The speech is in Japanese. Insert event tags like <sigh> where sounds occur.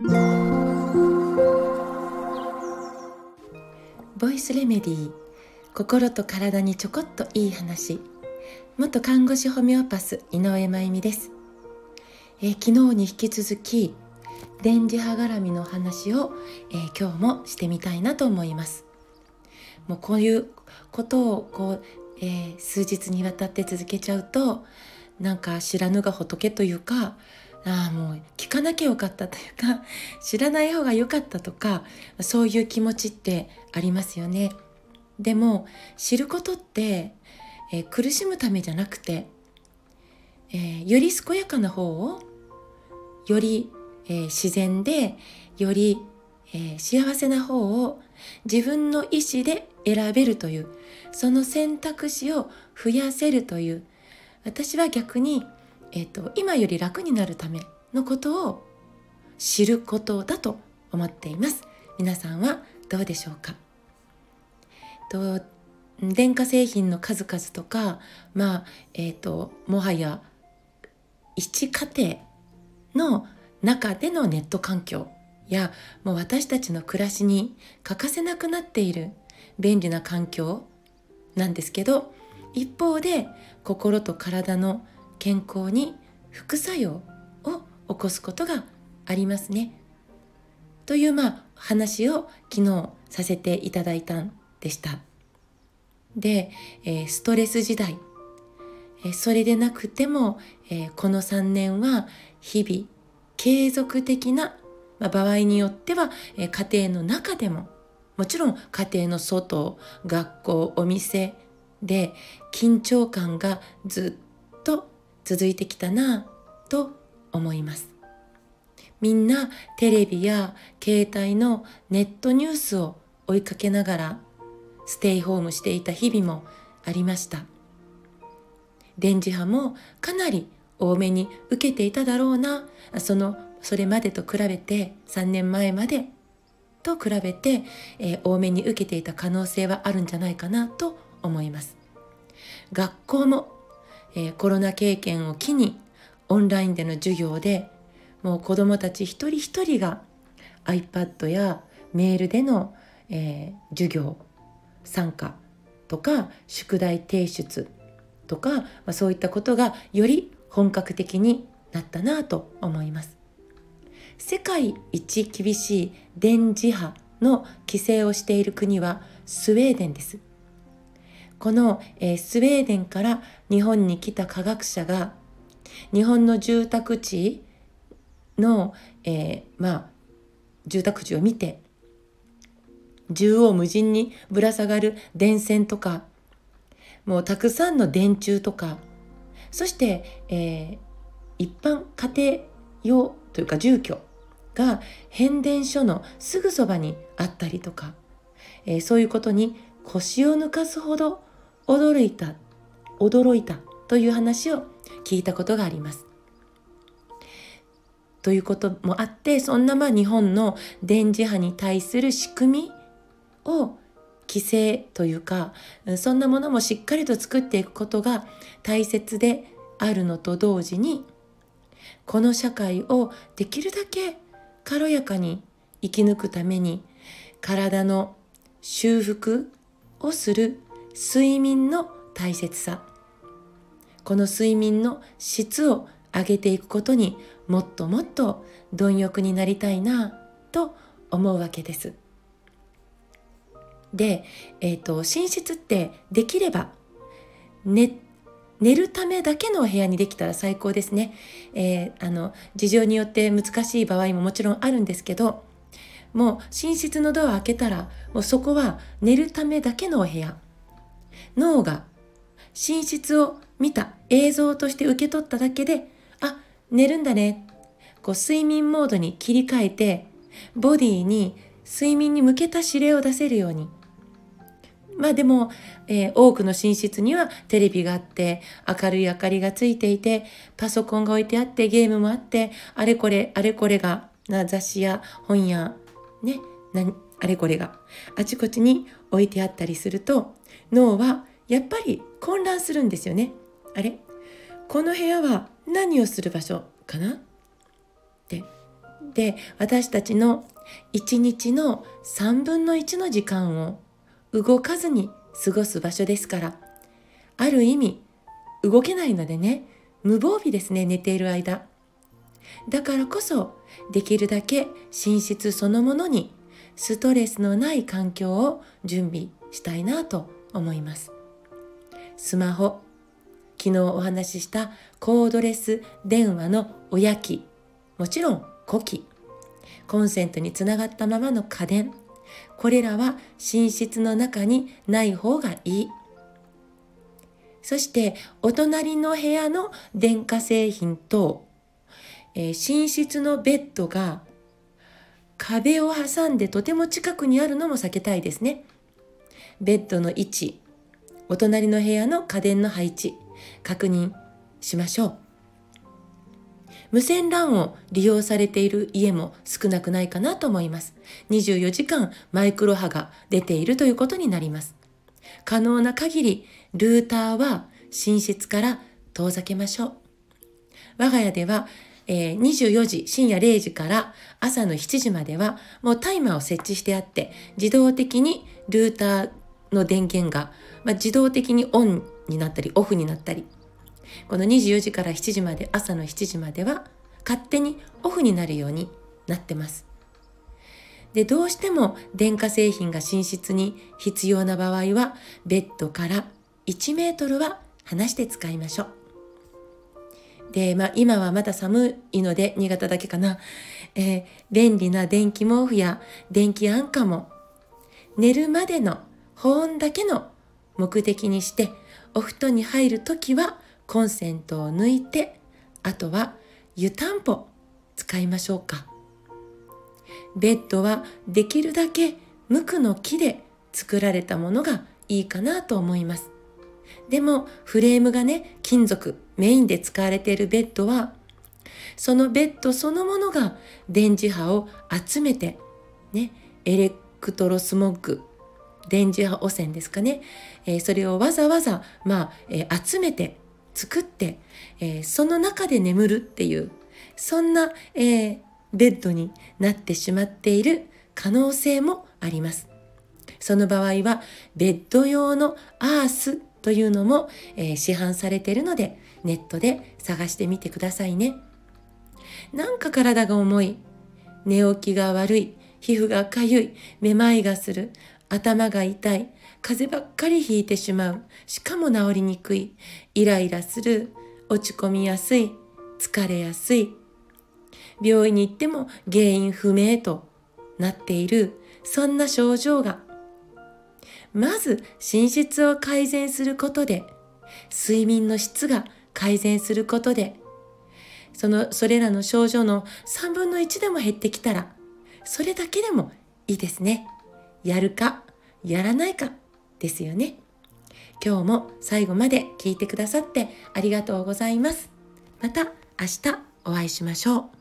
ボイスレメディー。心と体にちょこっといい話。元看護師ホメオパス井上真由美です、えー、昨日に引き続き電磁波絡みの話を、えー、今日もしてみたいなと思います。もうこういうことをこう、えー、数日にわたって続けちゃうとなんか知らぬが仏というかああもう聞かなきゃよかったというか <laughs> 知らない方が良かったとかそういう気持ちってありますよね。でも知ることって、えー、苦しむためじゃなくて、えー、より健やかな方をより、えー、自然でより、え幸せな方を自分の意思で選べるというその選択肢を増やせるという私は逆にえーと、今より楽になるためのことを知ることだと思っています。皆さんはどうでしょうか？と電化製品の数々とかまあえっ、ー、ともはや一家庭の中でのネット環境やもう私たちの暮らしに欠かせなくなっている便利な環境なんですけど一方で心と体の健康に副作用を起こすことがありますね。というまあ話を昨日させていただいたんでした。で、え、ストレス時代、え、それでなくても、え、この3年は日々継続的な、ま、場合によっては、え家庭の中でももちろん家庭の外学校お店で緊張感がずっ続いてきたなと思います。みんなテレビや携帯のネットニュースを追いかけながらステイホームしていた日々もありました。電磁波もかなり多めに受けていただろうな、その、それまでと比べて、3年前までと比べて、えー、多めに受けていた可能性はあるんじゃないかなと思います。学校もえー、コロナ経験を機にオンラインでの授業でもう子どもたち一人一人が iPad やメールでの、えー、授業参加とか宿題提出とか、まあ、そういったことがより本格的になったなと思います。世界一厳しい電磁波の規制をしている国はスウェーデンです。この、えー、スウェーデンから日本に来た科学者が日本の住宅地の、えー、まあ住宅地を見て縦横無尽にぶら下がる電線とかもうたくさんの電柱とかそして、えー、一般家庭用というか住居が変電所のすぐそばにあったりとか、えー、そういうことに腰を抜かすほど驚いた驚いたという話を聞いたことがあります。ということもあってそんなまあ日本の電磁波に対する仕組みを規制というかそんなものもしっかりと作っていくことが大切であるのと同時にこの社会をできるだけ軽やかに生き抜くために体の修復をする睡眠の大切さこの睡眠の質を上げていくことにもっともっと貪欲になりたいなと思うわけです。で、えーと、寝室ってできれば寝寝るためだけのお部屋にできたら最高ですね。えー、あの事情によって難しい場合ももちろんあるんですけどもう寝室のドア開けたらもうそこは寝るためだけのお部屋脳が寝室を見た映像として受け取っただけで、あ、寝るんだね。こう睡眠モードに切り替えて、ボディに睡眠に向けた指令を出せるように。まあでも、えー、多くの寝室にはテレビがあって、明るい明かりがついていて、パソコンが置いてあって、ゲームもあって、あれこれ、あれこれが、な雑誌や本や、ね、あれこれが。あちこちに置いてあったりすると脳はやっぱり混乱するんですよね。あれ？この部屋は何をする場所かな？って。で私たちの一日の3分の1の時間を動かずに過ごす場所ですから。ある意味動けないのでね。無防備ですね寝ている間。だからこそできるだけ寝室そのものにストレスのない環境を準備したいなと思います。スマホ昨日お話ししたコードレス電話の親機もちろん呼気コンセントにつながったままの家電。これらは寝室の中にない方がいい。そしてお隣の部屋の電化製品と、えー、寝室のベッドが壁を挟んでとても近くにあるのも避けたいですね。ベッドの位置、お隣の部屋の家電の配置、確認しましょう。無線 LAN を利用されている家も少なくないかなと思います。24時間マイクロ波が出ているということになります。可能な限りルーターは寝室から遠ざけましょう。我が家では、えー、24時、深夜0時から朝の7時まではもうタイマーを設置してあって自動的にルーターの電源が、まあ、自動的にオンになったりオフになったりこの24時から7時まで朝の7時までは勝手にオフになるようになってます。でどうしても電化製品が寝室に必要な場合はベッドから1メートルは離して使いましょう。で、まあ今はまだ寒いので新潟だけかな、えー、便利な電気毛布や電気安価も寝るまでの保温だけの目的にしてお布団に入るときはコンセントを抜いてあとは湯たんぽ使いましょうか。ベッドはできるだけ無垢の木で作られたものがいいかなと思います。でもフレームがね、金属、メインで使われているベッドは、そのベッドそのものが電磁波を集めて、ね、エレクトロスモッグ、電磁波汚染ですかね、えー、それをわざわざ、まあ、えー、集めて作って、えー、その中で眠るっていう、そんな、えベッドになってしまっている可能性もあります。その場合は、ベッド用のアースというのも、えー、市販されているので、ネットで探してみてくださいね。なんか体が重い、寝起きが悪い、皮膚がかゆい、めまいがする、頭が痛い、風邪ばっかりひいてしまう、しかも治りにくい、イライラする、落ち込みやすい、疲れやすい、病院に行っても原因不明となっている、そんな症状が、まず寝室を改善することで、睡眠の質が改善することで、その、それらの症状の3分の1でも減ってきたら、それだけでもいいですね。やるか、やらないかですよね。今日も最後まで聞いてくださってありがとうございます。また明日お会いしましょう。